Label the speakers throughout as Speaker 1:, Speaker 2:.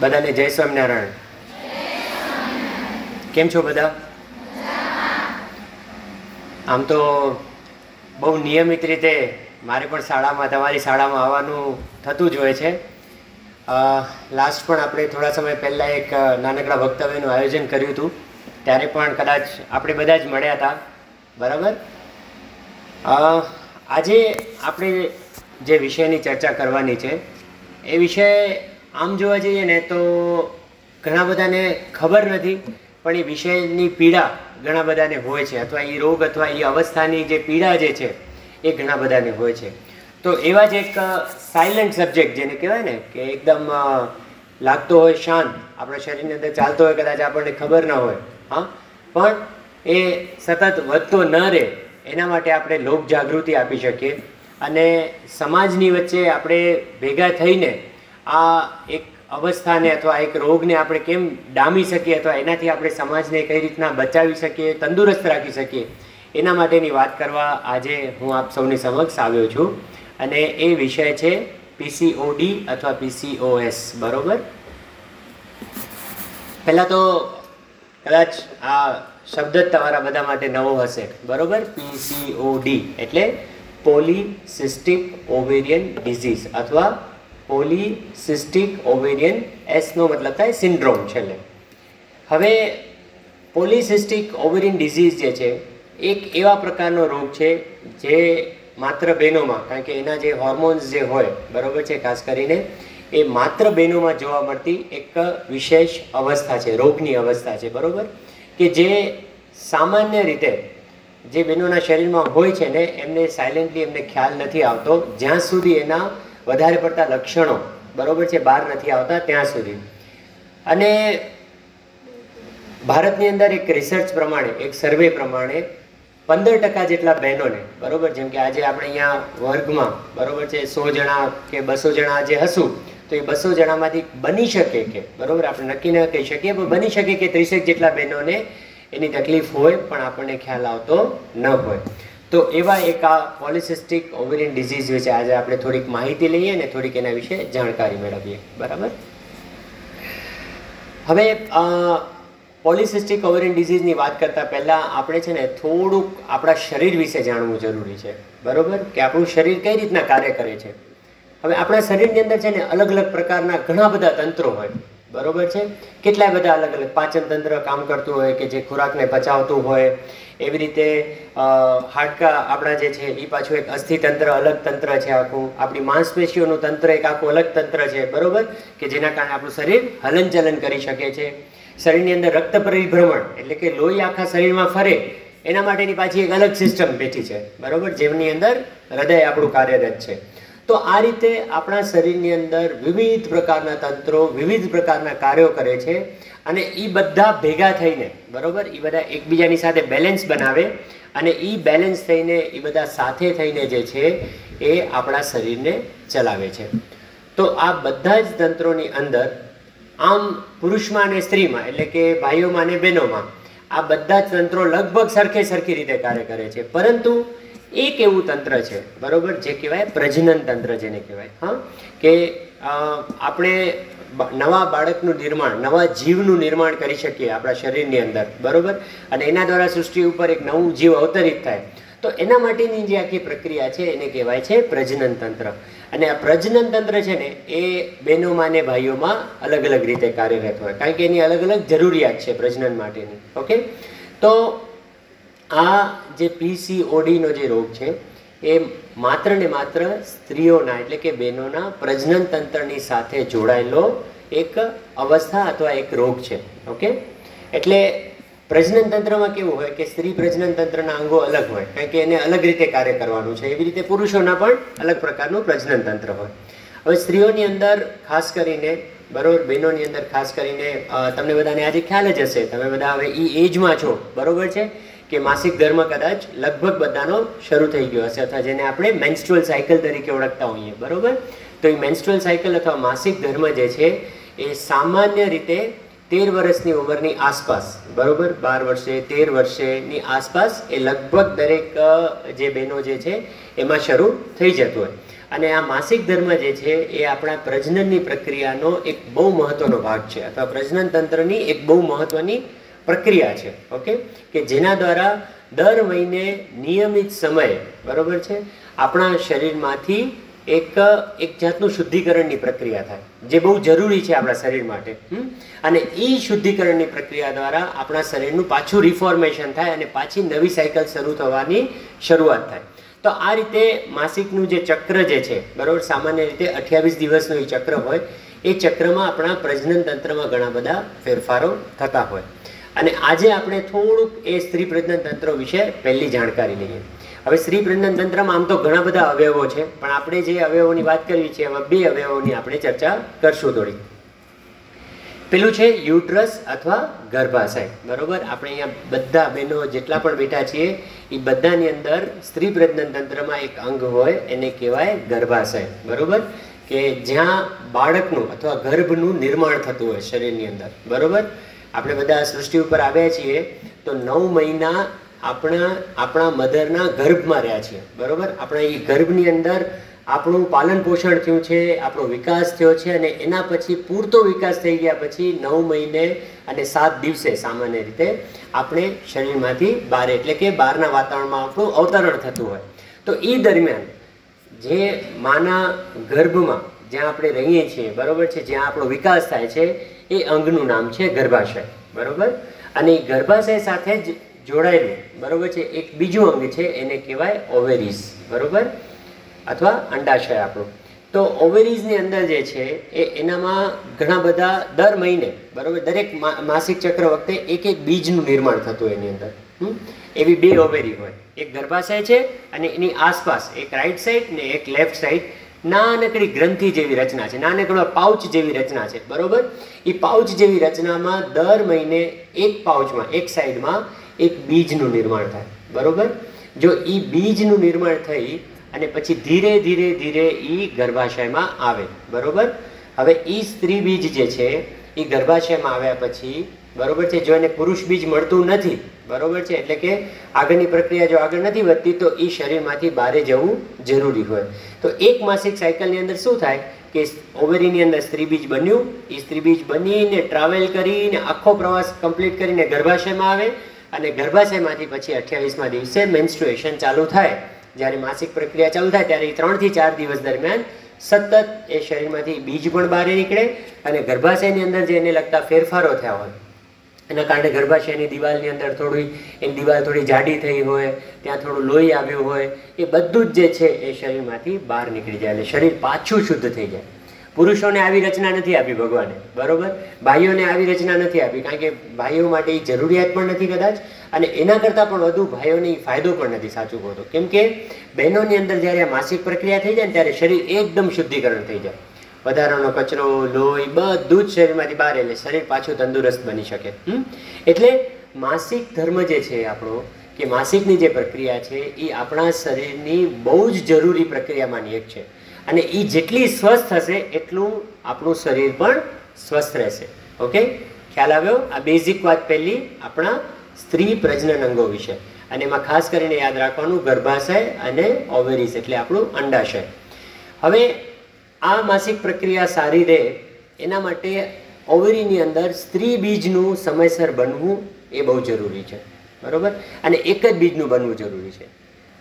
Speaker 1: બધાને જય સ્વામિનારાયણ. કેમ છો બધા? આમ તો બહુ નિયમિત રીતે મારે પણ શાળામાં, તમારી શાળામાં આવવાનું થતું જ હોય છે. લાસ્ટ પણ આપણે થોડા સમય પહેલાં એક નાનકડા વક્તવ્યનું આયોજન કર્યું હતું. ત્યારે પણ કદાચ આપણે બધા જ મળ્યા હતા. બરાબર? આજે આપણે જે વિષયની ચર્ચા કરવાની છે, એ વિષય આમ જોવા જઈએ ને તો ઘણા બધાને ખબર નથી, પણ એ વિષયની પીડા ઘણા બધાને હોય છે. અથવા એ રોગ અથવા એ અવસ્થાની જે પીડા જે છે, એ ઘણા બધાને હોય છે. તો એવા જ એક સાયલન્ટ સબ્જેક્ટ જેને કહેવાય ને, કે એકદમ લાગતો હોય શાંત, આપણા શરીરની અંદર ચાલતો હોય, કદાચ આપણને ખબર ના હોય, હા? પણ એ સતત વધતો ન રહે, એના માટે આપણે લોક જાગૃતિ આપી શકીએ. અને સમાજની વચ્ચે આપણે ભેગા થઈને આ એક અવસ્થાને અથવા એક રોગને આપણે કેમ ડામી શકીએ અથવા એનાથી આપણે સમાજને કઈ રીતના બચાવી શકીએ, તંદુરસ્ત રાખી શકીએ, એના માટેની વાત કરવા આજે હું આપ સૌની સમક્ષ આવ્યો છું. અને એ વિષય છે પીસીઓડી અથવા પીસીઓએસ બરોબર? પહેલાં તો કદાચ આ શબ્દ જ તમારા બધા માટે નવો હશે, બરોબર? પીસીઓડી એટલે પોલીસિસ્ટિક ઓવેરિયન ડિઝીઝ અથવા પોલીસિસ્ટિક ઓવેરિયન એસનો મતલબ થાય સિન્ડ્રોમ છેલ્લે. હવે પોલીસિસ્ટિક ઓવેરિયન ડિઝીઝ જે છે, એક એવા પ્રકારનો રોગ છે જે માત્ર બહેનોમાં, કારણ કે એના જે હોર્મોન્સ જે હોય, બરોબર છે, ખાસ કરીને, એ માત્ર બહેનોમાં જોવા મળતી એક વિશેષ અવસ્થા છે, રોગની અવસ્થા છે, બરોબર? કે જે સામાન્ય રીતે જે બહેનોના શરીરમાં હોય છે ને, એમને સાયલેન્ટલી એમને ખ્યાલ નથી આવતો, જ્યાં સુધી એના વધારે પડતા લક્ષણો બરોબર છે, બહાર નથી આવતા ત્યાં સુધી. અને ભારતની અંદર એક રિસર્ચ પ્રમાણે, એક સર્વે પ્રમાણે પંદર ટકા જેટલા બહેનોને, બરોબર, જેમ કે આજે આપણે અહીંયા વર્ગમાં, બરોબર છે, સો જણા કે બસો જણા જે હશું, તો એ બસો જણામાંથી બની શકે કે, બરોબર, આપણે નક્કી ન કહી શકીએ, પણ બની શકે કે ત્રીસેક જેટલા બહેનોને એની તકલીફ હોય, પણ આપણને ખ્યાલ આવતો ન હોય. તો એવા એક આ પોલિસિસ્ટિક ઓવેરિયન ડિઝીઝ વિશે આજે આપણે થોડીક માહિતી લઈએ અને થોડીક એના વિશે જાણકારી મેળવીએ. બરાબર? હવે પોલિસિસ્ટિક ઓવેરિયન ડિઝીઝની વાત કરતાં પહેલાં આપણે છે ને થોડુંક આપણા શરીર વિશે જાણવું જરૂરી છે. બરોબર? કે આપણું શરીર કઈ રીતના કાર્ય કરે છે? હવે આપણા શરીરની અંદર છે ને અલગ અલગ પ્રકારના ઘણા બધા તંત્રો હોય. બરોબર છે? કેટલાય બધા અલગ અલગ પાચન તંત્ર કામ કરતું હોય કે જે ખોરાકને પચાવતું હોય, એવી રીતે હાડકા આપણા જે છે એ પાછું એક અસ્થિતંત્ર અલગ તંત્ર છે આખું. આપણી માંસપેશીઓનું તંત્ર એક આખું અલગ તંત્ર છે, બરોબર? કે જેના કારણે આપણું શરીર હલનચલન કરી શકે છે. શરીરની અંદર રક્ત પરિભ્રમણ, એટલે કે લોહી આખા શરીરમાં ફરે, એના માટેની પાછી એક અલગ સિસ્ટમ બેઠી છે, બરોબર? જેમની અંદર હૃદય આપણું કાર્યરત છે. તો આ રીતે આપણા શરીરની અંદર વિવિધ પ્રકારના તંત્રો, વિવિધ પ્રકારના કાર્યો કરે છે અને એ બધા ભેગા થઈને, બરોબર? એ બધા એકબીજાની સાથે બેલેન્સ બનાવે અને એ બેલેન્સ થઈને એ બધા સાથે થઈને જે છે એ આપણા શરીરને ચલાવે છે. તો આ બધા જ તંત્રોની અંદર, આમ પુરુષમાં અને સ્ત્રીમાં, એટલે કે ભાઈઓમાં અને બહેનોમાં, આ બધા જ તંત્રો લગભગ સરખે સરખી રીતે કાર્ય કરે છે. પરંતુ એક એવું તંત્ર છે, બરોબર? જે કહેવાય પ્રજનન તંત્ર જેને કહેવાય. હા? કે આપણે નવા બાળકનું નિર્માણ, નવા જીવનું નિર્માણ કરી શકીએ આપણા શરીરની અંદર, બરોબર? અને એના દ્વારા સૃષ્ટિ ઉપર એક નવું જીવ અવતરિત થાય. તો એના માટેની જે આખી પ્રક્રિયા છે, એને કહેવાય છે પ્રજનન તંત્ર. અને આ પ્રજનન તંત્ર છે ને, એ બહેનોમાં ને ભાઈઓમાં અલગ અલગ રીતે કાર્યરત હોય. કારણ કે એની અલગ અલગ જરૂરિયાત છે પ્રજનન માટેની, ઓકે? તો આ જે પીસીઓડીનો જે રોગ છે, એ માત્ર ને માત્ર સ્ત્રીઓના એટલે કે બહેનોના પ્રજનન તંત્રની સાથે જોડાયેલો એક અવસ્થા અથવા એક રોગ છે, ઓકે? એટલે પ્રજનન તંત્રમાં કેવું હોય કે સ્ત્રી પ્રજનન તંત્રના અંગો અલગ હોય, કારણ કે એને અલગ રીતે કાર્ય કરવાનું છે. એવી રીતે પુરુષોના પણ અલગ પ્રકારનું પ્રજનન તંત્ર હોય. હવે સ્ત્રીઓની અંદર ખાસ કરીને, બરોબર, બહેનોની અંદર ખાસ કરીને તમને બધાને આજે ખ્યાલ જ હશે. તમે બધા હવે એ એજમાં છો, બરોબર છે? કે માસિક ધર્મ કદાચ લગભગ બધાનો શરૂ થઈ ગયો હશે અથવા જેને આપણે મેન્સ્ટ્રુઅલ સાયકલ તરીકે ઓળખતા હોઈએ, બરોબર? તો એ મેન્સ્ટ્રુઅલ સાયકલ અથવા માસિક ધર્મ જે છે એ સામાન્ય રીતે તેર વર્ષની ઉંમરની આસપાસ, બરોબર? બાર વર્ષે, તેર વર્ષેની આસપાસ એ લગભગ દરેક જે બહેનો જે છે એમાં શરૂ થઈ જતું હોય. અને આ માસિક ધર્મ જે છે એ આપણા પ્રજનનની પ્રક્રિયાનો એક બહુ મહત્વનો ભાગ છે, અથવા પ્રજનન તંત્રની એક બહુ મહત્વની પ્રક્રિયા છે, ઓકે? કે જેના દ્વારા દર મહિને નિયમિત સમયે, બરોબર છે? આપણા શરીરમાંથી એક એક જાતનું શુદ્ધિકરણની પ્રક્રિયા થાય, જે બહુ જરૂરી છે આપણા શરીર માટે? અને એ શુદ્ધિકરણની પ્રક્રિયા દ્વારા આપણા શરીરનું પાછું રિફોર્મેશન થાય અને પાછી નવી સાયકલ શરૂ થવાની શરૂઆત થાય. તો આ રીતે માસિકનું જે ચક્ર જે છે, બરાબર? સામાન્ય રીતે અઠ્યાવીસ દિવસનું એ ચક્ર હોય, એ ચક્રમાં આપણા પ્રજનન તંત્રમાં ઘણા બધા ફેરફારો થતા હોય. અને આજે આપણે થોડુંક એ સ્ત્રી પ્રજનન તંત્ર વિશે પહેલી જાણકારી લઈએ. હવે સ્ત્રી પ્રજનન તંત્રમાં આમ તો ઘણા બધા અવયવો છે, પણ આપણે જે અવયવોની વાત કરવી છે, એમાં બે અવયવોની આપણે ચર્ચા કરશું થોડી. પેલું છે યુટ્રસ અથવા ગર્ભાશય. બરોબર? આપણે અહીંયા બધા બહેનો જેટલા પણ બેઠા છીએ એ બધાની અંદર સ્ત્રી પ્રજનન તંત્રમાં એક અંગ હોય, એને કહેવાય ગર્ભાશય. બરોબર? કે જ્યાં બાળકનું અથવા ગર્ભનું નિર્માણ થતું હોય શરીરની અંદર. બરોબર? આપણે બધા સૃષ્ટિ ઉપર આવ્યા છીએ, તો નવ મહિના આપણા આપણા મધરના ગર્ભમાં રહ્યા છીએ. બરાબર? આપણા એ ગર્ભની અંદર આપણું પાલન પોષણ થયું છે, આપણો વિકાસ થયો છે, અને એના પછી પૂરતો વિકાસ થઈ ગયા પછી નવ મહિને અને સાત દિવસે સામાન્ય રીતે આપણે શરીરમાંથી બહાર, એટલે કે બહારના વાતાવરણમાં આપણું અવતરણ થતું હોય. તો એ દરમિયાન જે માના ગર્ભમાં જ્યાં આપણે રહીએ છીએ, બરોબર છે? જ્યાં આપણો વિકાસ થાય છે, એ અંગનું નામ છે ગર્ભાશય, બરોબર? અને એ ગર્ભાશય સાથે જ જોડાયેલું, બરોબર છે? એક બીજું અંગ છે, એને કહેવાય ઓવેરીઝ, બરોબર? અથવા અંડાશય આપણું. તો ઓવેરીઝની અંદર જે છે, એ એનામાં ઘણા બધા દર મહિને, બરોબર? દરેક માસિક ચક્ર વખતે એક એક બીજનું નિર્માણ થતું એની અંદર? એવી બે ઓવેરી હોય. એક ગર્ભાશય છે અને એની આસપાસ એક રાઈટ સાઈડ ને એક લેફ્ટ સાઈડ નાનકડી ગ્રંથિ જેવી રચના છે, નાનકડો પાઉચ જેવી રચના છે, બરોબર? એ પાઉચ જેવી રચનામાં દર મહિને એક પાઉચમાં, એક સાઈડમાં એક બીજનું નિર્માણ થાય, બરોબર? જો એ બીજનું નિર્માણ થઈ અને પછી ધીરે ધીરે ધીરે એ ગર્ભાશયમાં આવે, બરોબર? હવે એ સ્ત્રી બીજ જે છે એ ગર્ભાશયમાં આવ્યા પછી બરોબર છે? જો એને પુરુષ બીજ મળતું નથી, બરોબર છે? એટલે કે આગળની પ્રક્રિયા જો આગળ નથી વધતી, તો એ શરીરમાંથી બહારે જવું જરૂરી હોય. તો એક માસિક સાયકલની અંદર શું થાય કે ઓવેરીની અંદર સ્ત્રી બીજ બન્યું એ સ્ત્રી બીજ બનીને ટ્રાવેલ કરીને આખો પ્રવાસ કમ્પ્લીટ કરીને ગર્ભાશયમાં આવે અને ગર્ભાશયમાંથી પછી અઠ્યાવીસમાં દિવસે મેન્સ્ટ્રુએશન ચાલુ થાય. જ્યારે માસિક પ્રક્રિયા ચાલુ થાય, ત્યારે એ ત્રણથી ચાર દિવસ દરમિયાન સતત એ શરીરમાંથી બીજ પણ બહાર નીકળે અને ગર્ભાશયની અંદર જે એને લગતા ફેરફારો થયા હોય એના કારણે ગર્ભાશયની દિવાલની અંદર થોડી, એની દિવાલ થોડી જાડી થઈ હોય, ત્યાં થોડું લોહી આવ્યું હોય, એ બધું જ જે છે, એ શરીરમાંથી બહાર નીકળી જાય. એટલે શરીર પાછું શુદ્ધ થઈ જાય. પુરુષોને આવી રચના નથી આપી ભગવાને. બરોબર? ભાઈઓને આવી રચના નથી આપી. કારણ કે ભાઈઓ માટે એ જરૂરિયાત પણ નથી કદાચ, અને એના કરતાં પણ વધુ ભાઈઓને ફાયદો પણ નથી સાચું કહો તો કેમ કે, બહેનોની અંદર જ્યારે માસિક પ્રક્રિયા થઈ જાય ને, ત્યારે શરીર એકદમ શુદ્ધિકરણ થઈ જાય. વધારાનો કચરો, લોહી, બધું જ શરીરમાંથી બહાર એટલે શરીર પાછું તંદુરસ્ત બની શકે. એટલે માસિક ધર્મ જે છે આપણો, કે માસિકની જે પ્રક્રિયા છે, એ આપણા શરીરની બહુ જ જરૂરી પ્રક્રિયામાંની એક છે. અને એ જેટલી સ્વસ્થ હશે, એટલું આપણું શરીર પણ સ્વસ્થ રહેશે. ઓકે? ખ્યાલ આવ્યો? આ બેઝિક વાત પહેલી આપણા સ્ત્રી પ્રજનન અંગો વિશે. અને એમાં ખાસ કરીને યાદ રાખવાનું ગર્ભાશય અને ઓવેરીસ એટલે આપણું અંડાશય. હવે આ માસિક પ્રક્રિયા સારી રહે, એના માટે ઓવરીની અંદર સ્ત્રી બીજનું સમયસર બનવું એ બહુ જરૂરી છે. બરાબર? અને એક જ બીજનું બનવું જરૂરી છે.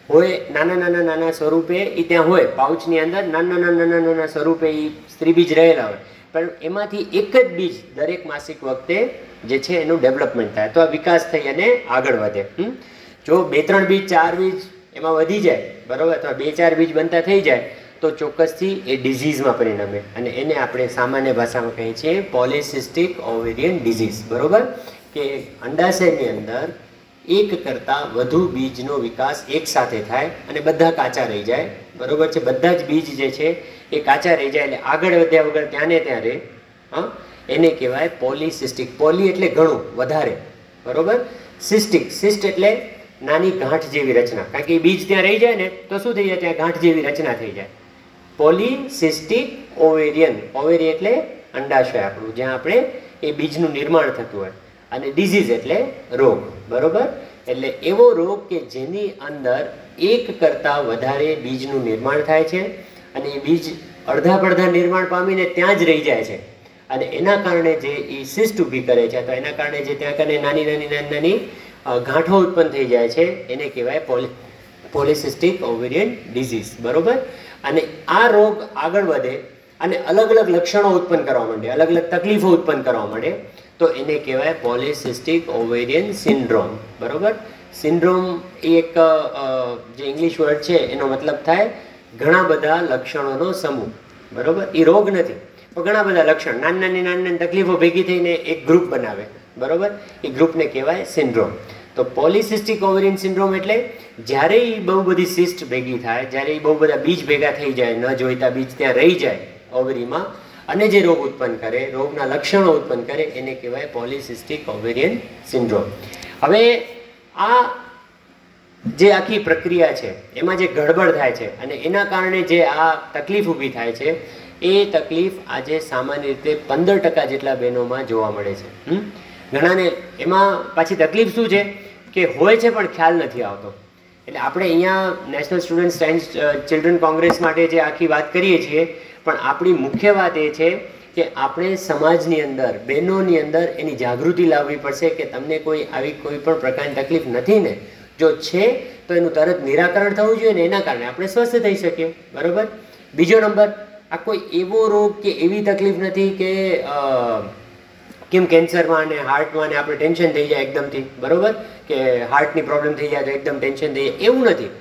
Speaker 1: હોય નાના નાના નાના સ્વરૂપે એ ત્યાં હોય, પાઉચની અંદર નાના નાના નાના નાના સ્વરૂપે એ સ્ત્રી બીજ રહેલા હોય. પણ એમાંથી એક જ બીજ દરેક માસિક વખતે જે છે એનું ડેવલપમેન્ટ થાય. આ વિકાસ થઈ અને આગળ વધે? જો બે ત્રણ બીજ, ચાર બીજ એમાં વધી જાય, બરોબર? અથવા બે ચાર બીજ બનતા થઈ જાય. તો ચોક્કસથી એ ડિઝીઝમાં પરિણમે. અને એને આપણે સામાન્ય ભાષામાં કહીએ છીએ પોલિસિસ્ટિક ઓવેરિયન ડિઝીઝ બરોબર? કે અંડાશયની અંદર એક કરતાં વધુ બીજનો વિકાસ એક સાથે થાય અને બધા કાચા રહી જાય. બરોબર છે? બધા જ બીજ જે છે એ કાચા રહી જાય એટલે આગળ વધ્યા વગર ત્યાં ને ત્યાં રહે હા? એને કહેવાય પોલિસિસ્ટિક પોલી એટલે ઘણું, વધારે. બરોબર? સિસ્ટિક સિસ્ટ એટલે નાની ગાંઠ જેવી રચના. કારણ કે બીજ ત્યાં રહી જાય ને, તો શું થઈ જાય? ત્યાં ગાંઠ જેવી રચના થઈ જાય. Polycystic ovarian. ઓવેરી એટલે અંડાશય આપણું, જ્યાં આપણે એ બીજનું નિર્માણ થતું હોય. અને ડિઝીઝ એટલે રોગ, બરોબર? એટલે એવો રોગ કે જેની અંદર એક કરતાં વધારે બીજનું નિર્માણ થાય છે અને એ બીજ અડધા પડધા નિર્માણ પામીને ત્યાં જ રહી જાય છે. અને એના કારણે જે એ સિસ્ટ ઊભી કરે છે તો એના કારણે જે ત્યાં કને નાની નાની નાની નાની ગાંઠો ઉત્પન્ન થઈ જાય છે, એને કહેવાય પોલી, પોલિસિસ્ટિક ઓવેરિયન ડિઝીઝ, બરોબર? અને આ રોગ આગળ વધે અને અલગ અલગ લક્ષણો ઉત્પન્ન કરવા માંડે, અલગ અલગ તકલીફો ઉત્પન્ન કરવા માંડે, તો એને કહેવાય પોલિસિસ્ટિક ઓવેરિયન સિન્ડ્રોમ બરોબર? સિન્ડ્રોમ એ એક જે ઇંગ્લિશ વર્ડ છે, એનો મતલબ થાય ઘણા બધા લક્ષણોનો સમૂહ. બરોબર? એ રોગ નથી. પણ ઘણા બધા લક્ષણ, નાની નાની નાની નાની તકલીફો ભેગી થઈને એક ગ્રુપ બનાવે. બરોબર? એ ગ્રુપને કહેવાય સિન્ડ્રોમ તો પોલિસિસ્ટિક ઓવેરિયન સિન્ડ્રોમ એટલે જ્યારે એ બહુ બધી સિસ્ટ ભેગી થાય, જ્યારે એ બહુ બધા બીજ ભેગા થઈ જાય, ન જોઈતા બીજ ત્યાં રહી જાય ઓવરીમાં, અને જે રોગ ઉત્પન્ન કરે, રોગના લક્ષણો ઉત્પન્ન કરે, એને કહેવાય પોલિસિસ્ટિક ઓવેરિયન સિન્ડ્રોમ હવે આ જે આખી પ્રક્રિયા છે, એમાં જે ગડબડ થાય છે, અને એના કારણે જે આ તકલીફ ઊભી થાય છે, એ તકલીફ આજે સામાન્ય રીતે પંદર ટકા જેટલા બહેનોમાં જોવા મળે છે હમ? ઘણાને એમાં પાછી તકલીફ શું છે કે હોય છે પણ ખ્યાલ નથી આવતો. એટલે આપણે અહીંયા National Student Science Children Congress માટે જે આખી વાત કરીએ છીએ, પણ આપણી મુખ્ય વાત એ છે કે આપણે સમાજની અંદર, બહેનોની અંદર એની જાગૃતિ લાવવી પડશે કે તમને કોઈ આવી કોઈ પણ પ્રકારની તકલીફ નથી ને. જો છે, તો એનું તરત નિરાકરણ થવું જોઈએ ને એના કારણે આપણે સ્વસ્થ થઈ શકીએ. બરાબર? બીજો નંબર, આ કોઈ એવો રોગ કે એવી તકલીફ નથી કે કેમ કેન્સરમાં ને હાર્ટમાં ને આપણે ટેન્શન થઈ જાય એકદમથી, બરોબર? કે હાર્ટની પ્રોબ્લેમ થઈ જાય તો એકદમ ટેન્શન થઈ જાય, એવું નથી.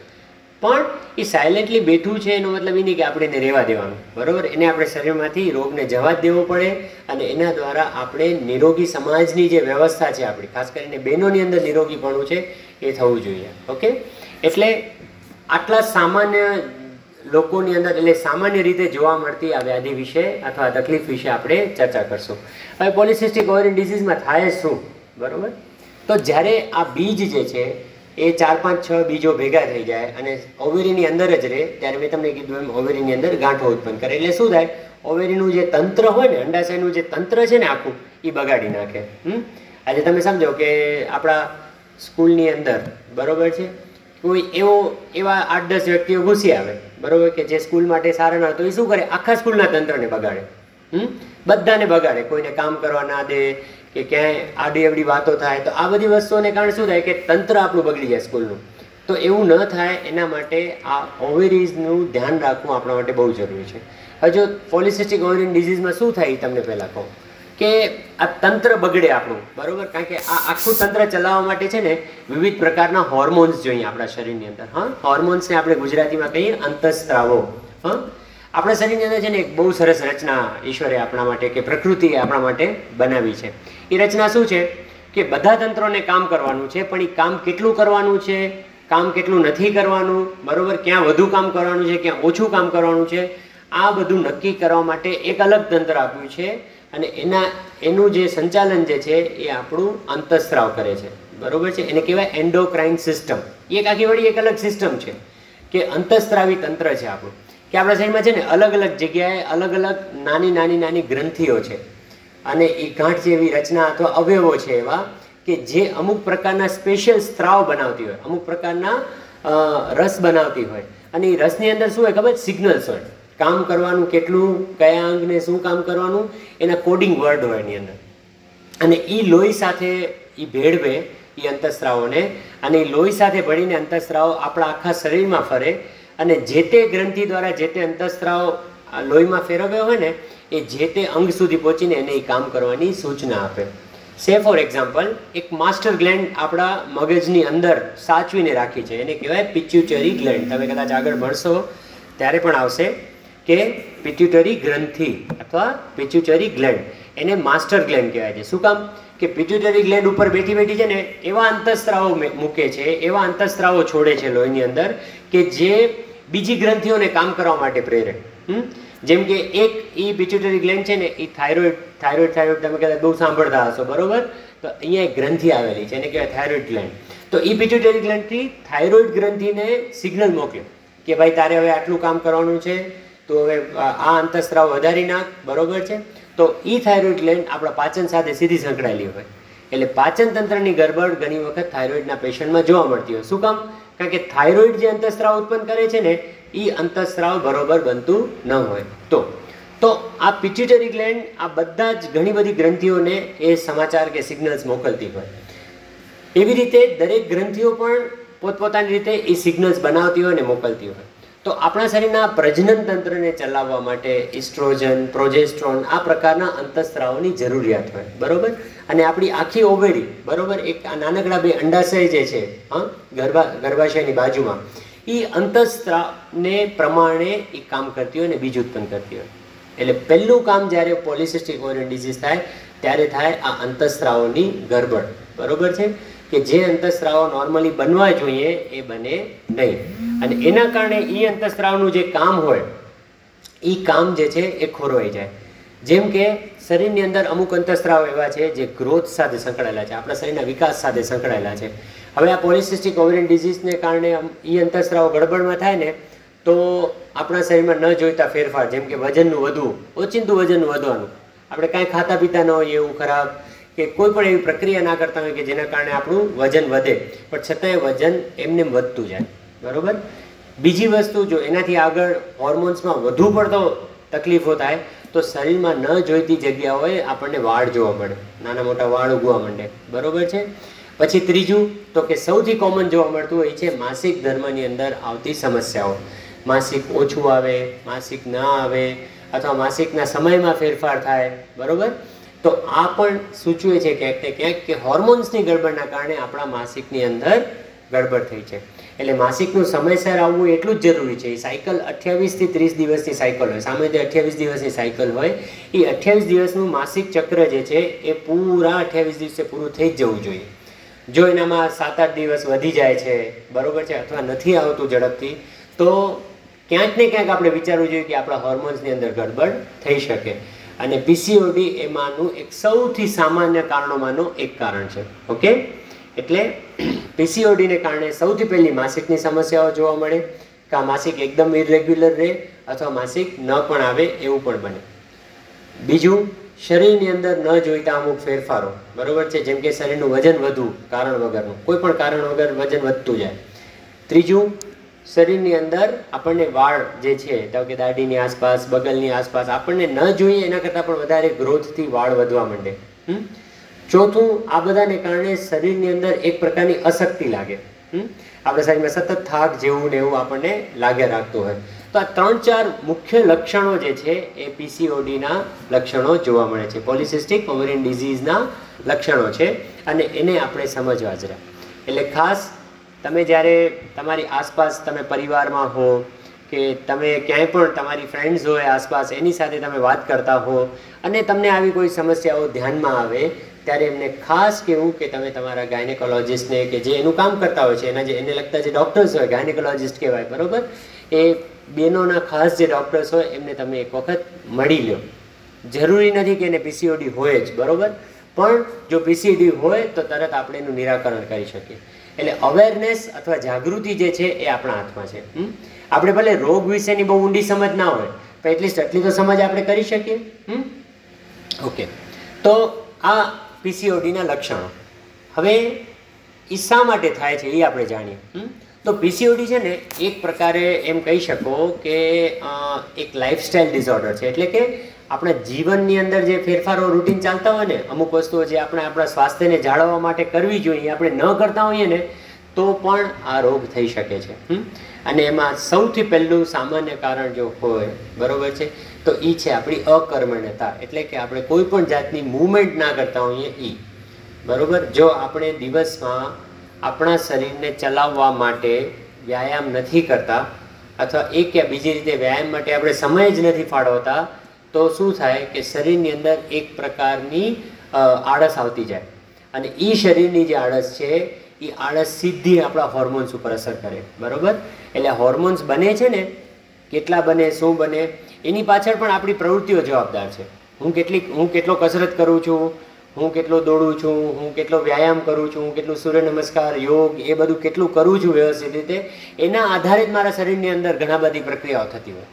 Speaker 1: પણ એ સાયલેન્ટલી બેઠું છે એનો મતલબ એ નહીં કે આપણે એને રહેવા દેવાનું, બરોબર? એને આપણે શરીરમાંથી રોગને જવા જ દેવો પડે અને એના દ્વારા આપણે નિરોગી સમાજની જે વ્યવસ્થા છે આપણી, ખાસ કરીને બહેનોની અંદર નિરોગીપણું છે એ થવું જોઈએ, ઓકે? એટલે આટલા સામાન્ય લોકોની અંદર એટલે સામાન્ય રીતે જોવા મળતી આ વ્યાધિ વિશે અથવા તકલીફ વિશે આપણે ચર્ચા કરશું. હવે પોલિસિસ્ટિક ઓવરિયન ડિસીઝમાં થાય શું? બરોબર? તો જ્યારે આ બીજ જે છે, એ ચાર પાંચ છ બીજો ભેગા થઈ જાય અને ઓવેરીની અંદર જ રહે, ત્યારે મેં તમને કીધું એમ ઓવેરીની અંદર ગાંઠો ઉત્પન્ન કરે. એટલે શું થાય? ઓવેરીનું જે તંત્ર હોય ને, અંડાશયનું જે તંત્ર છે ને આખું, એ બગાડી નાખે. હમ? આજે તમે સમજો કે આપણા સ્કૂલની અંદર બરાબર છે? કોઈ એવો, એવા આઠ દસ વ્યક્તિઓ ઘૂસી આવે, બરોબર? કે જે સ્કૂલ માટે સારા ન તો એ શું કરે? આખા સ્કૂલના તંત્રને બગાડે, હમ? બધાને બગાડે. કોઈને કામ કરવા ના દે, કે ક્યાંય આડી અવડી વાતો થાય. તો આ બધી વસ્તુઓને કારણે શું થાય કે તંત્ર આપણું બગડી જાય સ્કૂલનું. તો એવું ન થાય, એના માટે આ ઓવેરીઝનું ધ્યાન રાખવું આપણા માટે બહુ જરૂરી છે. હવે જો પોલિસિસ્ટિક ઓવેરિયન ડિઝીઝમાં શું થાય એ તમને પહેલાં કહું. કે આ તંત્ર બગડે આપણું. બરોબર? કારણ કે આ આખું તંત્ર ચલાવવા માટે છે ને વિવિધ પ્રકારના હોર્મોન્સ જોઈએ આપણા શરીરની અંદર. હા? હોર્મોન્સને આપણે ગુજરાતીમાં કહીએ અંતસ્ત્રાવો. હા? આપણા શરીરની અંદર છે ને એક બહુ સરસ રચના ઈશ્વરે આપણા માટે કે પ્રકૃતિએ આપણા માટે બનાવી છે. એ રચના શું છે? કે બધા તંત્રોને કામ કરવાનું છે, પણ એ કામ કેટલું કરવાનું છે? કામ કેટલું નથી કરવાનું? બરોબર? ક્યાં વધુ કામ કરવાનું છે, ક્યાં ઓછું કામ કરવાનું છે? આ બધું નક્કી કરવા માટે એક અલગ તંત્ર આપ્યું છે. અને એના, એનું જે સંચાલન જે છે એ આપણું અંતઃસ્ત્રાવ કરે છે. બરોબર છે? એને કહેવાય એન્ડોક્રાઇન સિસ્ટમ એક આખી વળી એક અલગ સિસ્ટમ છે કે અંતઃસ્ત્રાવી તંત્ર છે આપણું. કે આપણા શરીરમાં છે ને અલગ અલગ જગ્યાએ અલગ અલગ નાની નાની નાની ગ્રંથિઓ છે. અને એ ગાંઠ જેવી રચના અથવા અવયવો છે એવા કે જે અમુક પ્રકારના સ્પેશિયલ સ્ત્રાવ બનાવતી હોય. અમુક પ્રકારના રસ બનાવતી હોય. અને એ રસની અંદર શું હોય ખબર? સિગ્નલ્સ હોય. કામ કરવાનું, કેટલું, કયા અંગને શું કામ કરવાનું, એના કોડિંગ વર્ડ હોય એની અંદર. અને એ લોહી સાથે એ ભેળવે એ અંતઃસ્ત્રાવોને, અને એ લોહી સાથે ભળીને અંતઃસ્ત્રાવો આપણા આખા શરીરમાં ફરે, અને જે તે ગ્રંથિ દ્વારા જે તે અંતઃસ્ત્રાવ આ લોહીમાં ફેરવ્યો હોય ને, એ જે તે અંગ સુધી પહોંચીને એને એ કામ કરવાની સૂચના આપે. સે ફોર એક્ઝામ્પલ, એક માસ્ટર ગ્લેન્ડ આપણા મગજની અંદર સાચવીને રાખી છે. એને કહેવાય પિચ્યુચરી ગ્લેન્ડ. તમે કદાચ આગળ ભણશો, ત્યારે પણ આવશે. કે પિચ્યુટરી ગ્રંથિ અથવા પિચ્યુટરી ગ્લેન્ડ. એને માસ્ટર ગ્લેન્ડ કહેવાય છે. શું કામ? કે પિચ્યુટરી ગ્લેન્ડ ઉપર બેઠી બેઠી છે ને, એવા અંતઃસ્ત્રાવો મૂકે છે, એવા અંતઃસ્ત્રાવો છોડે છે લોહીની અંદર કે જે બીજી ગ્રંથિઓને કામ કરવા માટે પ્રેરે? જેમ કે એક એ પિચ્યુટરી ગ્લેન્ડ છે ને એ થાઇરોઇડ થાઇરોઇડ થાઇરોઇડ તમે કદાચ બહુ સાંભળતા હશો, બરોબર? તો અહીંયા એક ગ્રંથિ આવેલી છે, એને કહેવાય થાઇરોઇડ ગ્લેન્ડ. તો એ પિચ્યુટરી ગ્લેન્ડથી થાઇરોઇડ ગ્રંથિને સિગ્નલ મોકલ્યો કે ભાઈ તારે હવે આટલું કામ કરવાનું છે તો હવે, આ અંતઃસ્ત્રાવ વધારી નાખ, બરોબર છે? તો ઈ થાઇરોઇડ ગ્લેન્ડ આપણા પાચન સાથે સીધી સંકળાયેલી હોય. એટલે પાચન તંત્રની ગરબડ ઘણી વખત થાઇરોઇડના પેશન્ટમાં જોવા મળતી હોય. શું કામ? કારણ કે થાઇરોઇડ જે અંતઃસ્ત્રાવ ઉત્પન્ન કરે છે ને એ અંતઃસ્ત્રાવ બરોબર બનતું ન હોય. તો તો આ પિચ્યુટરી ગ્લેન્ડ આ બધા જ ઘણી બધી ગ્રંથિઓને એ સમાચાર કે સિગ્નલ્સ મોકલતી હોય. એવી રીતે દરેક ગ્રંથિઓ પણ પોતપોતાની રીતે એ સિગ્નલ્સ બનાવતી હોય અને મોકલતી હોય. તો આપણા શરીરના પ્રજનન તંત્રને ચલાવવા માટે ઇસ્ટ્રોજન, પ્રોજેસ્ટ્રોન આ પ્રકારના અંતઃસ્ત્રાવની જરૂરિયાત હોય, બરોબર? અને આપણી આખી ઓવેડી બરોબર? એક આ નાનકડા બે અંડાશય જે છે, હા ગર્ભા ગર્ભાશયની બાજુમાં એ અંતઃસ્ત્રાવને પ્રમાણે એ કામ કરતી હોય અને બીજ ઉત્પન્ન કરતી હોય. એટલે પહેલું કામ જ્યારે પોલિસિસ્ટિક ઓરિયન ડિઝીઝ થાય, ત્યારે થાય આ અંતઃસ્ત્રાવોની ગરબડ, બરોબર છે? કે જે અંતઃસ્ત્રાવો નોર્મલી બનવા જોઈએ એ બને નહીં. અને એના કારણે એ અંતઃસ્ત્રાવનું જે કામ હોય એ કામ જે છે એ ખોરવાઈ જાય. જેમ કે શરીરની અંદર અમુક અંતઃસ્ત્રાવ એવા છે જે ગ્રોથ સાથે સંકળાયેલા છે, આપણા શરીરના વિકાસ સાથે સંકળાયેલા છે. હવે આ પોલિસિસ્ટિક ઓવરિયન ડિઝીઝને કારણે એ અંતસ્ત્રાવો ગડબડમાં થાય ને, તો આપણા શરીરમાં ન જોઈતા ફેરફાર, જેમ કે વજનનું વધવું, ઓચિંતું વજનનું વધવાનું. આપણે કાંઈ ખાતા પીતા ન હોઈએ એવું ખરાબ. કે કોઈ પણ એવી પ્રક્રિયા ના કરતા હોય કે જેના કારણે આપણું વજન વધે, પણ છતાંય વજન એમને વધતું જાય. બરોબર? બીજી વસ્તુ, જો એનાથી આગળ હોર્મોન્સમાં વધુ પડતો તકલીફો થાય, તો શરીરમાં ન જોઈતી જગ્યાઓએ આપણને વાળ જોવા મળે. નાના મોટા વાળ ઉગવા માંડે. બરોબર છે? પછી ત્રીજું, તો કે સૌથી કોમન જોવા મળતું હોય છે માસિક ધર્મની અંદર આવતી સમસ્યાઓ. માસિક ઓછું આવે, માસિક ના આવે, અથવા માસિકના સમયમાં ફેરફાર થાય. બરોબર? તો આ પણ સૂચવે છે ક્યાંક ને ક્યાંક કે હોર્મોન્સની ગડબડના કારણે આપણા માસિકની અંદર ગડબડ થઈ છે. એટલે માસિકનું સમયસર આવવું એટલું જ જરૂરી છે. એ સાયકલ અઠ્યાવીસથી ત્રીસ દિવસની સાયકલ હોય. સામાન્ય અઠ્યાવીસ દિવસની સાયકલ હોય. એ અઠ્યાવીસ દિવસનું માસિક ચક્ર જે છે, એ પૂરા અઠ્યાવીસ દિવસે પૂરું થઈ જ જવું જોઈએ. જો એનામાં સાત આઠ દિવસ વધી જાય છે, બરોબર છે, અથવા નથી આવતું ઝડપથી, તો ક્યાંક ને ક્યાંક આપણે વિચારવું જોઈએ કે આપણા હોર્મોન્સની અંદર ગડબડ થઈ શકે. અને પીસીઓડી એમાંનું એક સૌથી સામાન્ય કારણોમાંનું એક કારણ છે. ઓકે? એટલે પીસીઓડીને કારણે સૌથી પહેલી માસિકની સમસ્યાઓ જોવા મળે, કે આ માસિક એકદમ ઇરેગ્યુલર રહે અથવા માસિક ન પણ આવે એવું પણ બને. બીજું, શરીરની અંદર ન જોઈતા અમુક ફેરફારો. બરાબર છે? જેમ કે શરીરનું વજન વધવું, કારણ વગરનું. કોઈ પણ કારણ વગર વજન વધતું જાય. ત્રીજું શરીરની અંદર આપણને વાળ જે છે તો કે દાઢીની આસપાસ, બગલની આસપાસ, આપણને ન જોઈએ એના કરતાં પણ વધારે ગ્રોથથી વાળ વધવા માંડે? ચોથું, આ બધાને કારણે શરીરની અંદર એક પ્રકારની અશક્તિ લાગે? આપણા શરીરમાં સતત થાક જેવું ને એવું આપણને લાગ્યા રાખતું હોય. તો આ ત્રણ ચાર મુખ્ય લક્ષણો જે છે, એ પીસીઓડીના લક્ષણો જોવા મળે છે. પોલિસિસ્ટિક ઓવરિન ડિઝીઝના લક્ષણો છે અને એને આપણે સમજવા જરા એટલે ખાસ તમે જ્યારે તમારી આસપાસ તમે પરિવારમાં હો કે તમે ક્યાંય પણ તમારી ફ્રેન્ડ્સ હોય આસપાસ, એની સાથે તમે વાત કરતા હો અને તમને આવી કોઈ સમસ્યાઓ ધ્યાનમાં આવે, ત્યારે એમને ખાસ કહેવું કે તમે તમારા ગાયનેકોલોજિસ્ટને કે જે એનું કામ કરતા હોય છે, એના જે, એને લગતા જે ડૉક્ટર્સ હોય ગાયનેકોલોજિસ્ટ કહેવાય, બરાબર? એ બહેનોના ખાસ જે ડૉક્ટર્સ હોય, એમને તમે એક વખત મળી લો જરૂરી નથી કે એને પીસીઓડી હોય જ, બરાબર? પણ જો પીસીઓડી હોય, તો તરત આપણે એનું નિરાકરણ કરી શકીએ. એટલે અવેરનેસ અથવા જાગૃતિ જે છે એ આપણા હાથમાં છે આપણે ભલે રોગ વિશેની બહુ ઊંડી સમજ ના હોય, પણ એટલીસ્ટ એટલી તો સમજ આપણે કરી શકીએ ઓકે તો આ પીસીઓડીના લક્ષણો. હવે એ શા માટે થાય છે એ આપણે જાણીએ તો પીસીઓડી છે ને, એક પ્રકારે એમ કહી શકો કે એક લાઇફસ્ટાઇલ ડિસઓર્ડર છે. એટલે કે આપણા જીવનની અંદર જે ફેરફારો રૂટીન ચાલતા હોય ને, અમુક વસ્તુઓ જે આપણે આપણા સ્વાસ્થ્યને જાળવવા માટે કરવી જોઈએ આપણે ન કરતા હોઈએ ને, તો પણ આ રોગ થઈ શકે છે. અને એમાં સૌથી પહેલું સામાન્ય કારણ જો હોય, બરોબર છે, તો એ છે આપણી અકર્મણ્યતા એટલે કે આપણે કોઈ પણ જાતની મૂવમેન્ટ ના કરતા હોઈએ એ બરોબર? જો આપણે દિવસમાં આપણા શરીરને ચલાવવા માટે વ્યાયામ નથી કરતા, અથવા એક કે બીજી રીતે વ્યાયામ માટે આપણે સમય જ નથી ફાળવતા તો શું થાય કે શરીરની અંદર એક પ્રકારની આળસ આવતી જાય. અને એ શરીરની જે આળસ છે એ આળસ સીધી આપણા હોર્મોન્સ ઉપર અસર કરે. બરોબર? એટલે હોર્મોન્સ બને છે ને, કેટલા બને, શું બને, એની પાછળ પણ આપણી પ્રવૃત્તિઓ જવાબદાર છે. હું કેટલી હું કેટલો કસરત કરું છું, હું કેટલો દોડું છું, હું કેટલો વ્યાયામ કરું છું, હું કેટલું સૂર્ય નમસ્કાર, યોગ, એ બધું કેટલું કરું છું વ્યવસ્થિત રીતે, એના આધારે જ મારા શરીરની અંદર ઘણા બધી પ્રક્રિયાઓ થતી હોય.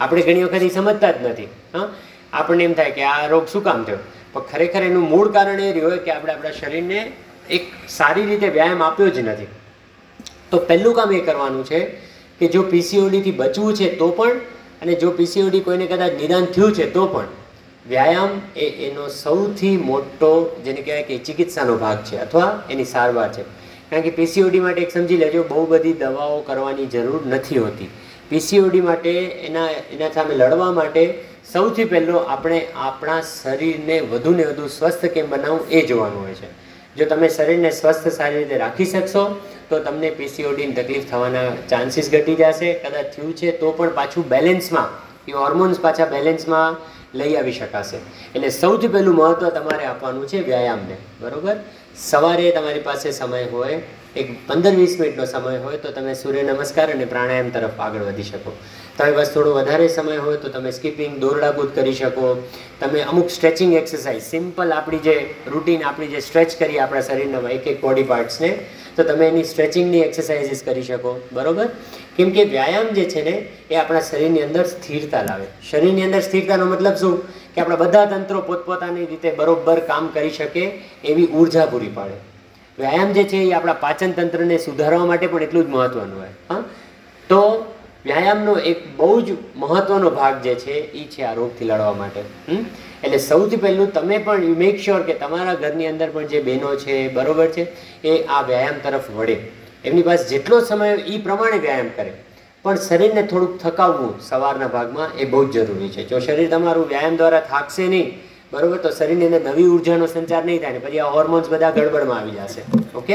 Speaker 1: આપણે ઘણી વખત એ સમજતા જ નથી, હા? આપણને એમ થાય કે આ રોગ શું કામ થયો? પણ ખરેખર એનું મૂળ કારણ એ રહ્યું હોય કે આપણે આપણા શરીરને એક સારી રીતે વ્યાયામ આપ્યો જ નથી. તો પહેલું કામ એ કરવાનું છે કે જો પીસીઓડીથી બચવું છે તો પણ, અને જો પીસીઓડી કોઈને કદાચ નિદાન થયું છે તો પણ, વ્યાયામ એ એનો સૌથી મોટો, જેને કહેવાય કે ચિકિત્સાનો ભાગ છે અથવા એની સારવાર છે. કારણ કે પીસીઓડી માટે એક સમજી લેજો, બહુ બધી દવાઓ કરવાની જરૂર નથી હોતી. પીસીઓડી માટે, એના એના સામે લડવા માટે સૌથી પહેલો આપણે આપણા શરીરને વધુને વધુ સ્વસ્થ કેમ બનાવવું એ જોવાનું હોય છે. જો તમે શરીરને સ્વસ્થ સારી રીતે રાખી શકશો, તો તમને પીસીઓડીની તકલીફ થવાના ચાન્સીસ ઘટી જશે. કદાચ થયું છે, તો પણ પાછું બેલેન્સમાં, એ હોર્મોન્સ પાછા બેલેન્સમાં લઈ આવી શકાશે. એટલે સૌથી પહેલું મહત્ત્વ તમારે આપવાનું છે વ્યાયામને, બરાબર? સવારે તમારી પાસે સમય હોય એક પંદર, વીસ મિનિટનો સમય હોય તો તમે સૂર્ય નમસ્કાર અને પ્રાણાયામ તરફ આગળ વધી શકો. તમે બસ થોડો વધારે સમય હોય તો તમે સ્કીપિંગ, દોરડાકૂદ કરી શકો. તમે અમુક સ્ટ્રેચિંગ એક્સરસાઇઝ, સિમ્પલ આપણી જે રૂટીન, આપણી જે સ્ટ્રેચ કરીએ આપણા શરીરના એક એક બોડી પાર્ટ્સને તો તમે એની સ્ટ્રેચિંગની એક્સરસાઇઝીસ કરી શકો. બરાબર? કેમ કે વ્યાયામ જે છે ને, એ આપણા શરીરની અંદર સ્થિરતા લાવે. શરીરની અંદર સ્થિરતાનો મતલબ શું? કે આપણા બધા તંત્રો પોતપોતાની રીતે બરોબર કામ કરી શકે એવી ઊર્જા પૂરી પાડે. વ્યાયામ જે છે એ આપણા પાચન તંત્રને સુધારવા માટે પણ એટલું જ મહત્વનું હોય, હા? તો વ્યાયામનો એક બહુ જ મહત્વનો ભાગ જે છે એ છે આ રોગથી લડવા માટે એટલે સૌથી પહેલું તમે પણ યુ મેક શ્યોર કે તમારા ઘરની અંદર પણ જે બહેનો છે બરોબર છે, એ આ વ્યાયામ તરફ વળે. એમની પાસે જેટલો સમય એ પ્રમાણે વ્યાયામ કરે. પણ શરીરને થોડુંક થકાવવું સવારના ભાગમાં એ બહુ જ જરૂરી છે. જો શરીર તમારું વ્યાયામ દ્વારા થાકશે નહીં બરોબર? તો શરીરની અંદર નવી ઉર્જાનો સંચાર નહીં થાય ને પછી આ હોર્મોન્સ બધા ગડબડમાં આવી જશે. ઓકે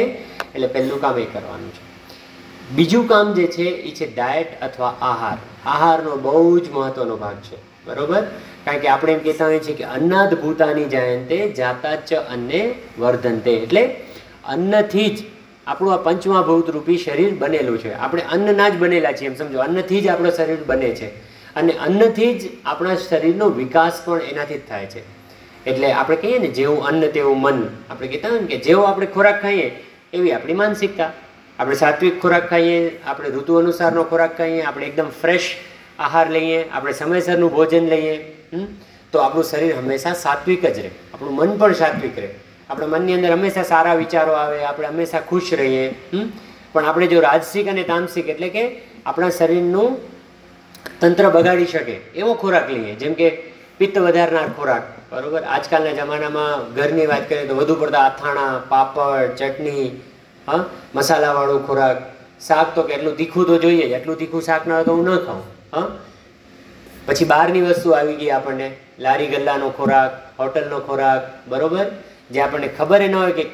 Speaker 1: એટલે પહેલું કામ એ કરવાનું છે. બીજું કામ જે છે, એ છે ડાયટ અથવા આહાર. આહારનો બહુ જ મહત્વનો ભાગ છે. બરોબર? કારણ કે આપણે એમ કહેતા હોઈએ છીએ કે અન્નાદ ભૂતાની જયંતે જાતા ચ અન્ને વર્ધનતે એટલે અન્નથી જ આપણું આ પંચમહાભૂત રૂપી શરીર બનેલું છે. આપણે અન્નના જ બનેલા છીએ. એમ સમજો, અન્નથી જ આપણું શરીર બને છે. અને અન્નથી જ આપણા શરીરનો વિકાસ પણ એનાથી જ થાય છે. એટલે આપણે કહીએ ને, જેવું અન્ન તેવું મન. આપણે કહેતા હોય ને કે જેવો આપણે ખોરાક ખાઈએ, એવી આપણી માનસિકતા. આપણે સાત્વિક ખોરાક ખાઈએ, આપણે ઋતુ અનુસારનો ખોરાક ખાઈએ, આપણે એકદમ ફ્રેશ આહાર લઈએ, આપણે સમયસરનું ભોજન લઈએ તો આપણું શરીર હંમેશા સાત્વિક જ રહે. આપણું મન પણ સાત્વિક રહે. આપણા મનની અંદર હંમેશા સારા વિચારો આવે, આપણે હંમેશા ખુશ રહીએ પણ આપણે જો રાજસિક અને તામસિક એટલે કે આપણા શરીરનું તંત્ર બગાડી શકે એવો ખોરાક લઈએ. જેમ કે પિત્ત વધારનાર ખોરાક. બરોબર, આજકાલના જમાનામાં ઘરની વાત કરીએ તો વધુ પડતા અથાણા, પાપડ, ચટણી, હા, મસાલાવાળો ખોરાક, શાક તો કેટલું તીખું તો જોઈએ જ એટલું તીખું શાક ના હોય તો હું ન ખાઉં, હા. પછી બહારની વસ્તુ આવી ગઈ આપણને, લારી ગલ્લાનો ખોરાક, હોટલનો ખોરાક, બરોબર? જે આપણને ખબર ન હોય કે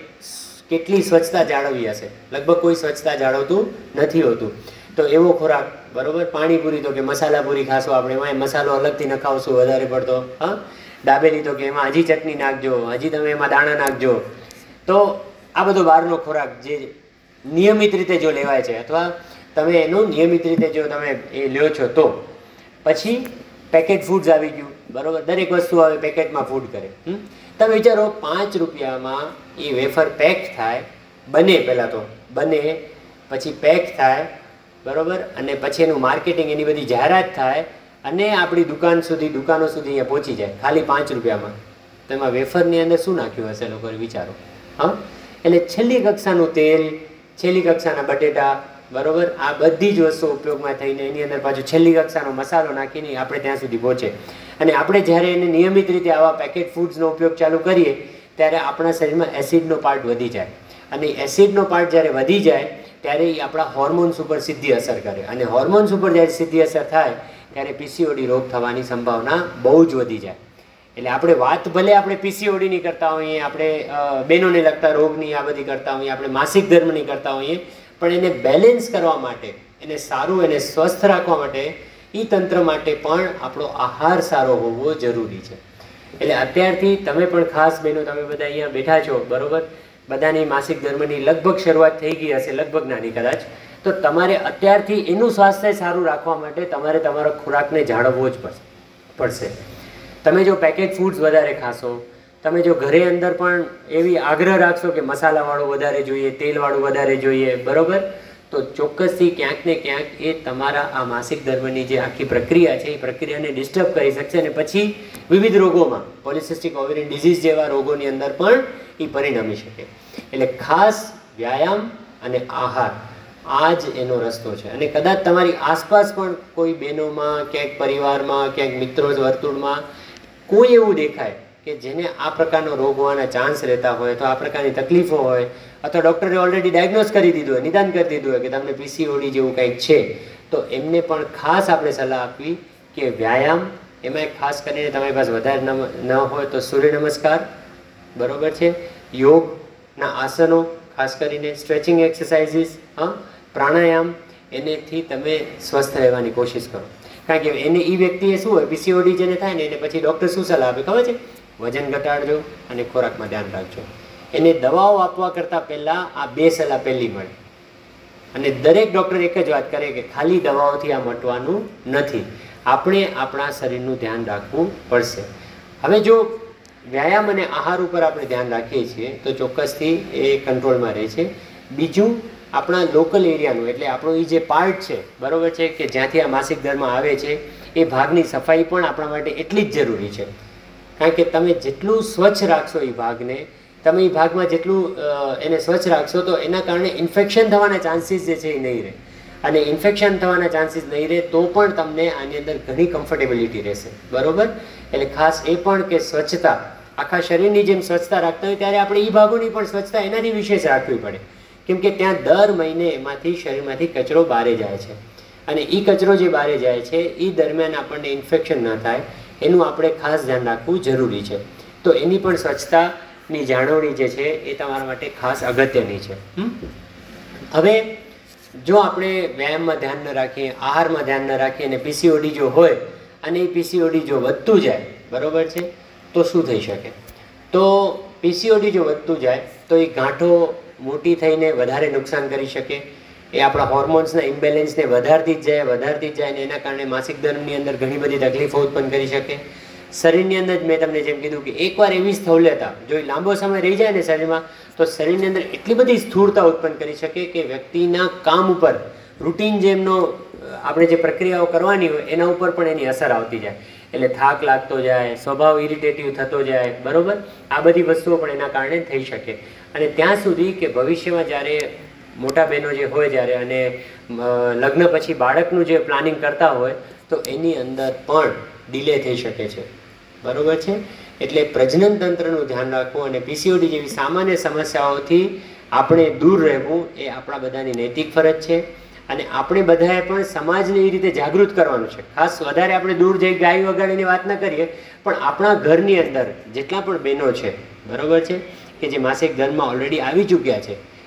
Speaker 1: કેટલી સ્વચ્છતા જાળવી હશે. લગભગ કોઈ સ્વચ્છતા જાળવતું નથી હોતું. તો એવો ખોરાક, બરોબર? પાણીપુરી તો કે મસાલાપુરી ખાશો આપણે, એમાં મસાલો અલગથી નખાવશું વધારે પડતો, હા. દાબેલી તો કે એમાં હજી ચટણી નાખજો, હજી તમે એમાં દાણા નાખજો. તો આ બધો બહારનો ખોરાક જે નિયમિત રીતે જો લેવાય છે, અથવા તમે એનું નિયમિત રીતે જો તમે એ લ્યો છો, તો પછી પેકેટ ફૂડ્સ આવી ગયું, બરોબર? દરેક વસ્તુ આવે પેકેટમાં ફૂડ કરે? તમે વિચારો, પાંચ રૂપિયામાં એ વેફર પેક થાય, બને પહેલાં તો. બને, પછી પેક થાય, બરોબર? અને પછી એનું માર્કેટિંગ એની બધી જાહેરાત થાય અને આપણી દુકાન સુધી, દુકાનો સુધી અહીંયા પહોંચી જાય, ખાલી પાંચ રૂપિયામાં. તેમાં વેફરની અંદર શું નાખ્યું હશે લોકો વિચારો? હા? એટલે છેલ્લી કક્ષાનું તેલ, છેલ્લી કક્ષાના બટેટા, બરોબર? આ બધી જ વસ્તુઓ ઉપયોગમાં થઈને એની અંદર પાછું છેલ્લી કક્ષાનો મસાલો નાખીને આપણે ત્યાં સુધી પહોંચે. અને આપણે જ્યારે એને નિયમિત રીતે આવા પેકેટ ફૂડ્સનો ઉપયોગ ચાલુ કરીએ, ત્યારે આપણા શરીરમાં એસિડનો પાર્ટ વધી જાય. અને એસિડનો પાર્ટ જ્યારે વધી જાય, ત્યારે એ આપણા હોર્મોન્સ ઉપર સીધી અસર કરે. અને હોર્મોન્સ ઉપર જ્યારે સીધી અસર થાય ત્યારે પીસીઓડી રોગ થવાની સંભાવના બહુ જ વધી જાય. એટલે આપણે વાત ભલે આપણે પીસીઓડીની કરતા હોઈએ, આપણે બહેનોને લગતા રોગની આ બધી કરતા હોઈએ, આપણે માસિક ધર્મની કરતા હોઈએ, પણ એને બેલેન્સ કરવા માટે, એને સારું, એને સ્વસ્થ રાખવા માટે એ તંત્ર માટે પણ આપણો આહાર સારો હોવો જરૂરી છે. એટલે અત્યારથી તમે પણ ખાસ બહેનો તમે બધા અહીંયા બેઠા છો, બરોબર? બધાની માસિક ધર્મની લગભગ શરૂઆત થઈ ગઈ હશે, લગભગ નાની કદાચ. તો તમારે અત્યારથી એનું સ્વાસ્થ્ય સારું રાખવા માટે તમારે તમારા ખોરાકને જાળવવો જ પડશે. તમે જો પેકેટ ફૂડ્સ વધારે ખાશો, તમે જો ઘરે અંદર પણ એવી આગ્રહ રાખશો કે મસાલાવાળું વધારે જોઈએ, તેલવાળું વધારે જોઈએ, બરોબર? તો ચોક્કસથી ક્યાંક ને ક્યાંક એ તમારા આ માસિક ધર્મની જે આખી પ્રક્રિયા છે, એ પ્રક્રિયાને ડિસ્ટર્બ કરી શકશે અને પછી વિવિધ રોગોમાં પોલિસિસ્ટિક ઓવેરિયન ડિઝીઝ જેવા રોગોની અંદર પણ એ પરિણમી શકે. એટલે ખાસ વ્યાયામ અને આહાર આ જ એનો રસ્તો છે. અને કદાચ તમારી આસપાસ પણ કોઈ બહેનોમાં, ક્યાંક પરિવારમાં, ક્યાંક મિત્રો વર્તુળમાં કોઈ એવું દેખાય કે જેને આ પ્રકારનો રોગ હોવાના ચાન્સ રહેતા હોય તો આ પ્રકારની તકલીફો હોય, અથવા ડૉક્ટરે ઓલરેડી ડાયગ્નોઝ કરી દીધું હોય, નિદાન કરી દીધું હોય કે તમને પીસીઓડી જેવું કંઈક છે, તો એમને પણ ખાસ આપણે સલાહ આપવી કે વ્યાયામ, એમાં ખાસ કરીને તમારી પાસે વધારે ન ન હોય તો સૂર્ય નમસ્કાર, બરોબર છે? યોગના આસનો, ખાસ કરીને સ્ટ્રેચિંગ એક્સરસાઇઝીસ હા? પ્રાણાયામ, એનેથી તમે સ્વસ્થ રહેવાની કોશિશ કરો. કારણ કે એને એ વ્યક્તિએ શું હોય પીસીઓડી જેને થાય ને, એને પછી ડૉક્ટર શું સલાહ આપે, ખબર છે? વજન ઘટાડજો અને ખોરાકમાં ધ્યાન રાખજો. એને દવાઓ આપવા કરતાં પહેલાં આ બે સલાહ પહેલી મળે. અને દરેક ડૉક્ટર એક જ વાત કરે કે ખાલી દવાઓથી આ મટવાનું નથી. આપણે આપણા શરીરનું ધ્યાન રાખવું પડશે. હવે જો વ્યાયામ અને આહાર ઉપર આપણે ધ્યાન રાખીએ છીએ, તો ચોક્કસથી એ કંટ્રોલમાં રહે છે. બીજું આપણા લોકલ એરિયાનું, એટલે આપણો એ જે પાર્ટ છે, બરાબર છે, કે જ્યાંથી આ માસિક ધર્મ આવે છે, એ ભાગની સફાઈ પણ આપણા માટે એટલી જ જરૂરી છે. કારણ કે તમે જેટલું સ્વચ્છ રાખશો એ ભાગને, તમે એ ભાગમાં જેટલું એને સ્વચ્છ રાખશો, તો એના કારણે ઇન્ફેક્શન થવાના ચાન્સીસ જે છે એ નહીં રહે. અને ઇન્ફેક્શન થવાના ચાન્સીસ નહીં રહે, તો પણ તમને આની અંદર ઘણી કમ્ફર્ટેબિલિટી રહેશે. બરોબર? એટલે ખાસ એ પણ કે સ્વચ્છતા, આખા શરીરની જેમ સ્વચ્છતા રાખતા હોય, ત્યારે આપણે એ ભાગોની પણ સ્વચ્છતા એનાથી વિશેષ રાખવી પડે. કેમ કે ત્યાં દર મહિને એમાંથી શરીરમાંથી કચરો બહારે જાય છે. અને એ કચરો જે બહારે જાય છે એ દરમિયાન આપણને ઇન્ફેક્શન ન થાય, એનું આપણે ખાસ ધ્યાન રાખવું જરૂરી છે. તો એની પણ સ્વચ્છતાની જાળવણી જે છે, એ તમારા માટે ખાસ અગત્યની છે? હવે, જો આપણે વ્યાયામમાં ધ્યાન ન રાખીએ, આહારમાં ધ્યાન ન રાખીએ અને પીસીઓડી જો હોય, અને એ પીસીઓડી જો વધતું જાય, બરોબર છે? તો શું થઈ શકે? તો પીસીઓડી જો વધતું જાય, તો એ ગાંઠો મોટી થઈને વધારે નુકસાન કરી શકે. એ આપણા હોર્મોન્સના ઇમ્બેલેન્સને વધારતી જ જાય, વધારતી જ જાય અને એના કારણે માસિક ધર્મની અંદર ઘણી બધી તકલીફો ઉત્પન્ન કરી શકે. શરીરની અંદર જ મેં તમને જેમ કીધું કે એકવાર એવી સ્થૌલ્યતા, જો એ લાંબો સમય રહી જાય ને શરીરમાં, તો શરીરની અંદર એટલી બધી સ્થૂળતા ઉત્પન્ન કરી શકે કે વ્યક્તિના કામ ઉપર, રૂટીન જે એમનો આપણે જે પ્રક્રિયાઓ કરવાની હોય, એના ઉપર પણ એની અસર આવતી જાય. એટલે થાક લાગતો જાય, સ્વભાવ ઇરિટેટિવ થતો જાય, બરોબર? આ બધી વસ્તુઓ પણ એના કારણે થઈ શકે. અને ત્યાં સુધી કે ભવિષ્યમાં જ્યારે મોટા બહેનો જે હોય જ્યારે અને લગ્ન પછી બાળકનું જે પ્લાનિંગ કરતા હોય, તો એની અંદર પણ ડિલે થઈ શકે છે. બરોબર છે? એટલે પ્રજનન તંત્રનું ધ્યાન રાખવું અને પીસીઓડી જેવી સામાન્ય સમસ્યાઓથી આપણે દૂર રહેવું એ આપણા બધાની નૈતિક ફરજ છે. અને આપણે બધાએ પણ સમાજને એ રીતે જાગૃત કરવાનું છે. ખાસ વધારે આપણે દૂર જઈ ગાય વગાડીની વાત ન કરીએ, પણ આપણા ઘરની અંદર જેટલા પણ બહેનો છે, બરોબર છે? કે જે માસિક ધર્મમાં ઓલરેડી આવી ચૂક્યા છે.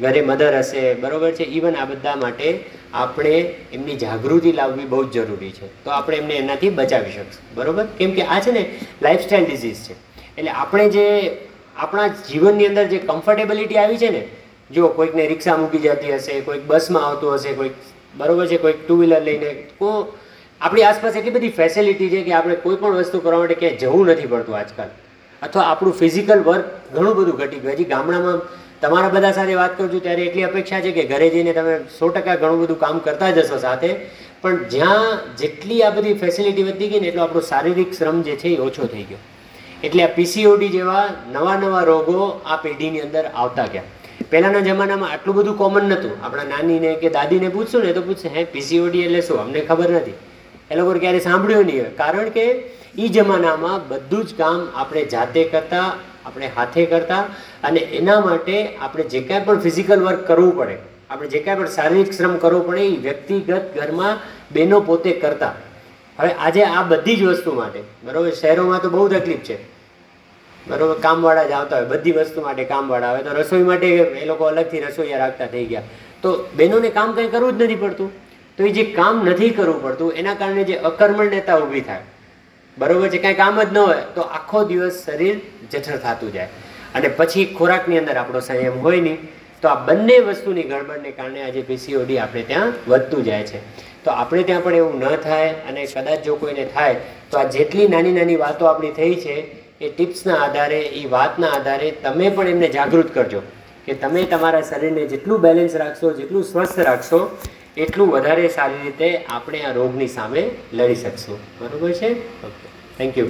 Speaker 1: ઘરે મધર હશે, બરોબર છે? ઇવન આ બધા માટે આપણે એમની જાગૃતિ લાવવી બહુ જ જરૂરી છે. તો આપણે એમને એનાથી બચાવી શકશું. બરોબર? કેમ કે આ છે ને લાઇફસ્ટાઇલ ડિઝીઝ છે. એટલે આપણે જે આપણા જીવનની અંદર જે કમ્ફર્ટેબિલિટી આવી છે ને, જો કોઈકને રિક્ષા મૂકી જતી હશે, કોઈક બસમાં આવતું હશે, કોઈક, બરોબર છે? કોઈક ટુ વ્હીલર લઈને કો આપણી આસપાસ એટલી બધી ફેસિલિટી છે કે આપણે કોઈ પણ વસ્તુ કરવા માટે ક્યાંય જવું નથી પડતું આજકાલ. અથવા આપણું ફિઝિકલ વર્ક ઘણું બધું ઘટી ગયું. હજી ગામડામાં તમારા બધા સાથે વાત કરું છું ત્યારે એટલી અપેક્ષા છે કે ઘરે જઈને તમે સો ટકા ઘણું બધું કામ કરતા જ હશો સાથે. પણ જ્યાં જેટલી આ બધી ફેસિલિટી વધી ગઈ ને એટલો આપણો શારીરિક શ્રમ જે છે એ ઓછો થઈ ગયો. એટલે આ પીસીઓડી જેવા નવા નવા રોગો આ પેઢીની અંદર આવતા ગયા. પહેલાંના જમાનામાં આટલું બધું કોમન નહોતું. આપણા નાનીને કે દાદીને પૂછશું ને તો પૂછશે, હે પીસીઓડી એટલે શું? અમને ખબર નથી. એ લોકો ક્યારેય સાંભળ્યું નહીં કારણ કે એ જમાનામાં બધું જ કામ આપણે જાતે કરતા, આપણે હાથે કરતા અને એના માટે આપણે જે કાંઈ પણ ફિઝિકલ વર્ક કરવું પડે, આપણે જે કાંઈ પણ શારીરિક શ્રમ કરવો પડે એ વ્યક્તિગત ઘરમાં બહેનો પોતે કરતા. હવે આજે આ બધી જ વસ્તુ માટે, બરોબર, શહેરોમાં તો બહુ તકલીફ છે. બરોબર, કામવાળા જ આવતા હોય, બધી વસ્તુ માટે કામવાળા આવે. તો રસોઈ માટે એ લોકો અલગથી રસોઈયા રાખતા થઈ ગયા. તો બહેનોને કામ કંઈ કરવું જ નથી પડતું. તો એ જે કામ નથી કરવું પડતું, એના કારણે જે અકર્મણ્યતા ઊભી થાય. બરોબર છે, કાંઈ કામ જ ન હોય, તો આખો દિવસ શરીર જઠર થતું જાય. અને પછી ખોરાકની અંદર આપણો સંયમ હોય નહીં, તો આ બંને વસ્તુની ગડબડને કારણે આજે પીસીઓડી આપણે ત્યાં વધતું જાય છે. તો આપણે ત્યાં પણ એવું ન થાય અને કદાચ જો કોઈને થાય, તો આ જેટલી નાની નાની વાતો આપણી થઈ છે, એ ટિપ્સના આધારે, એ વાતના આધારે તમે પણ એમને જાગૃત કરજો કે તમે તમારા શરીરને જેટલું બેલેન્સ રાખશો, જેટલું સ્વસ્થ રાખશો, એટલું વધારે સારી રીતે આપણે આ રોગની સામે લડી શકશું. બરાબર છે? Okay Thank you.